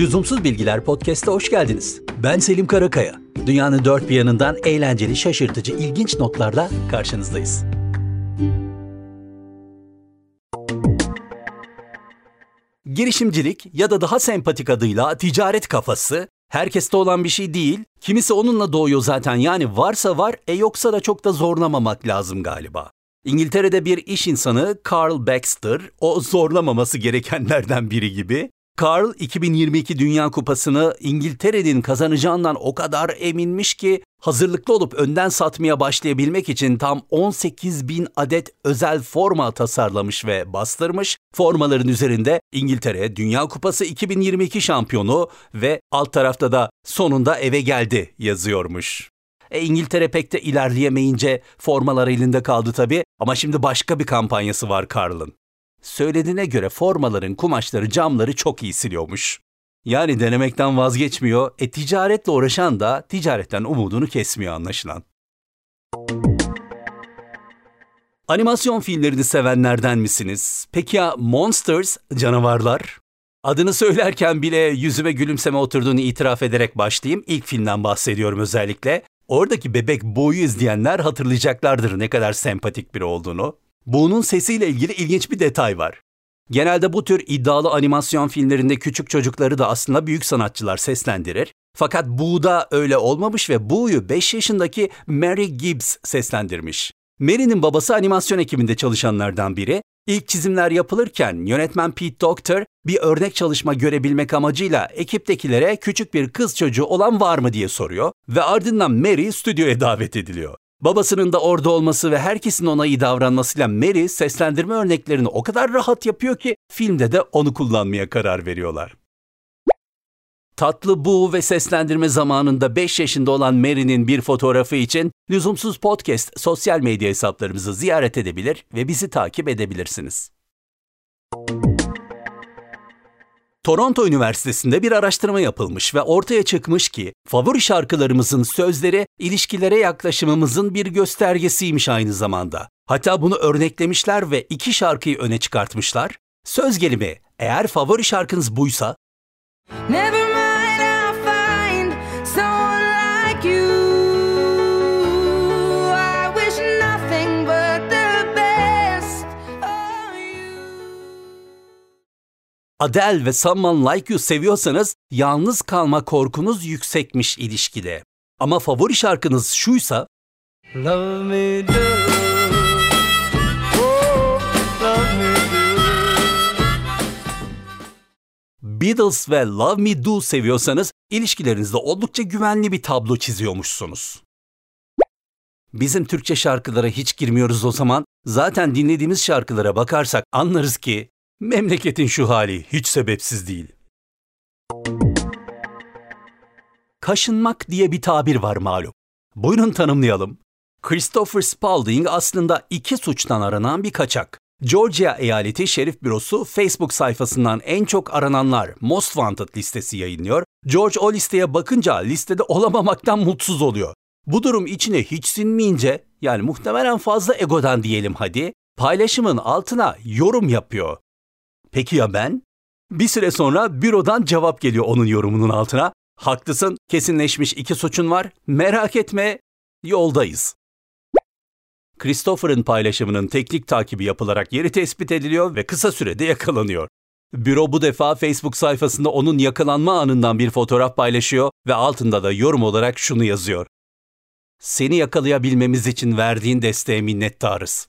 Lüzumsuz Bilgiler Podcast'a hoş geldiniz. Ben Selim Karakaya. Dünyanın dört bir yanından eğlenceli, şaşırtıcı, ilginç notlarla karşınızdayız. Girişimcilik ya da daha sempatik adıyla ticaret kafası herkeste olan bir şey değil. Kimisi onunla doğuyor zaten yani varsa var e yoksa da çok da zorlamamak lazım galiba. İngiltere'de bir iş insanı Carl Baxter, o zorlamaması gerekenlerden biri gibi Carl 2022 Dünya Kupası'nı İngiltere'nin kazanacağından o kadar eminmiş ki hazırlıklı olup önden satmaya başlayabilmek için tam 18 bin adet özel forma tasarlamış ve bastırmış. Formaların üzerinde İngiltere Dünya Kupası 2022 şampiyonu ve alt tarafta da sonunda eve geldi yazıyormuş. E, İngiltere pek de ilerleyemeyince formalar elinde kaldı tabii ama şimdi başka bir kampanyası var Carl'ın. Söylediğine göre formaların kumaşları, camları çok iyi siliyormuş. Yani denemekten vazgeçmiyor, e ticaretle uğraşan da ticaretten umudunu kesmiyor anlaşılan. Animasyon filmlerini sevenlerden misiniz? Peki ya Monsters, canavarlar? Adını söylerken bile yüzüme gülümseme oturduğunu itiraf ederek başlayayım. İlk filmden bahsediyorum özellikle. Oradaki bebek boyu izleyenler hatırlayacaklardır ne kadar sempatik biri olduğunu. Bu'nun sesiyle ilgili ilginç bir detay var. Genelde bu tür iddialı animasyon filmlerinde küçük çocukları da aslında büyük sanatçılar seslendirir. Fakat Bu'da öyle olmamış ve Bu'yu 5 yaşındaki Mary Gibbs seslendirmiş. Mary'nin babası animasyon ekibinde çalışanlardan biri. İlk çizimler yapılırken yönetmen Pete Doctor bir örnek çalışma görebilmek amacıyla ekiptekilere küçük bir kız çocuğu olan var mı diye soruyor ve ardından Mary stüdyoya davet ediliyor. Babasının da orada olması ve herkesin ona iyi davranmasıyla Mary seslendirme örneklerini o kadar rahat yapıyor ki filmde de onu kullanmaya karar veriyorlar. Tatlı bu ve seslendirme zamanında 5 yaşında olan Mary'nin bir fotoğrafı için Lüzumsuz Podcast sosyal medya hesaplarımızı ziyaret edebilir ve bizi takip edebilirsiniz. Toronto Üniversitesi'nde bir araştırma yapılmış ve ortaya çıkmış ki favori şarkılarımızın sözleri ilişkilere yaklaşımımızın bir göstergesiymiş aynı zamanda. Hatta bunu örneklemişler ve iki şarkıyı öne çıkartmışlar. Söz gelimi eğer favori şarkınız buysa Never Adele ve Someone Like You seviyorsanız yalnız kalma korkunuz yüksekmiş ilişkide. Ama favori şarkınız şuysa Love me do. Oh, love me do. Beatles ve Love Me Do seviyorsanız ilişkilerinizde oldukça güvenli bir tablo çiziyormuşsunuz. Bizim Türkçe şarkılara hiç girmiyoruz o zaman. Zaten dinlediğimiz şarkılara bakarsak anlarız ki memleketin şu hali hiç sebepsiz değil. Kaşınmak diye bir tabir var malum. Buyurun tanımlayalım. Christopher Spaulding aslında iki suçtan aranan bir kaçak. Georgia Eyaleti Şerif Bürosu Facebook sayfasından en çok arananlar Most Wanted listesi yayınlıyor. George o listeye bakınca listede olamamaktan mutsuz oluyor. Bu durum içine hiç sinmeyince yani muhtemelen fazla egodan diyelim hadi paylaşımın altına yorum yapıyor. Peki ya ben? Bir süre sonra bürodan cevap geliyor onun yorumunun altına. Haklısın, kesinleşmiş iki suçun var. Merak etme, yoldayız. Christopher'ın paylaşımının teknik takibi yapılarak yeri tespit ediliyor ve kısa sürede yakalanıyor. Büro bu defa Facebook sayfasında onun yakalanma anından bir fotoğraf paylaşıyor ve altında da yorum olarak şunu yazıyor. Seni yakalayabilmemiz için verdiğin desteğe minnettarız.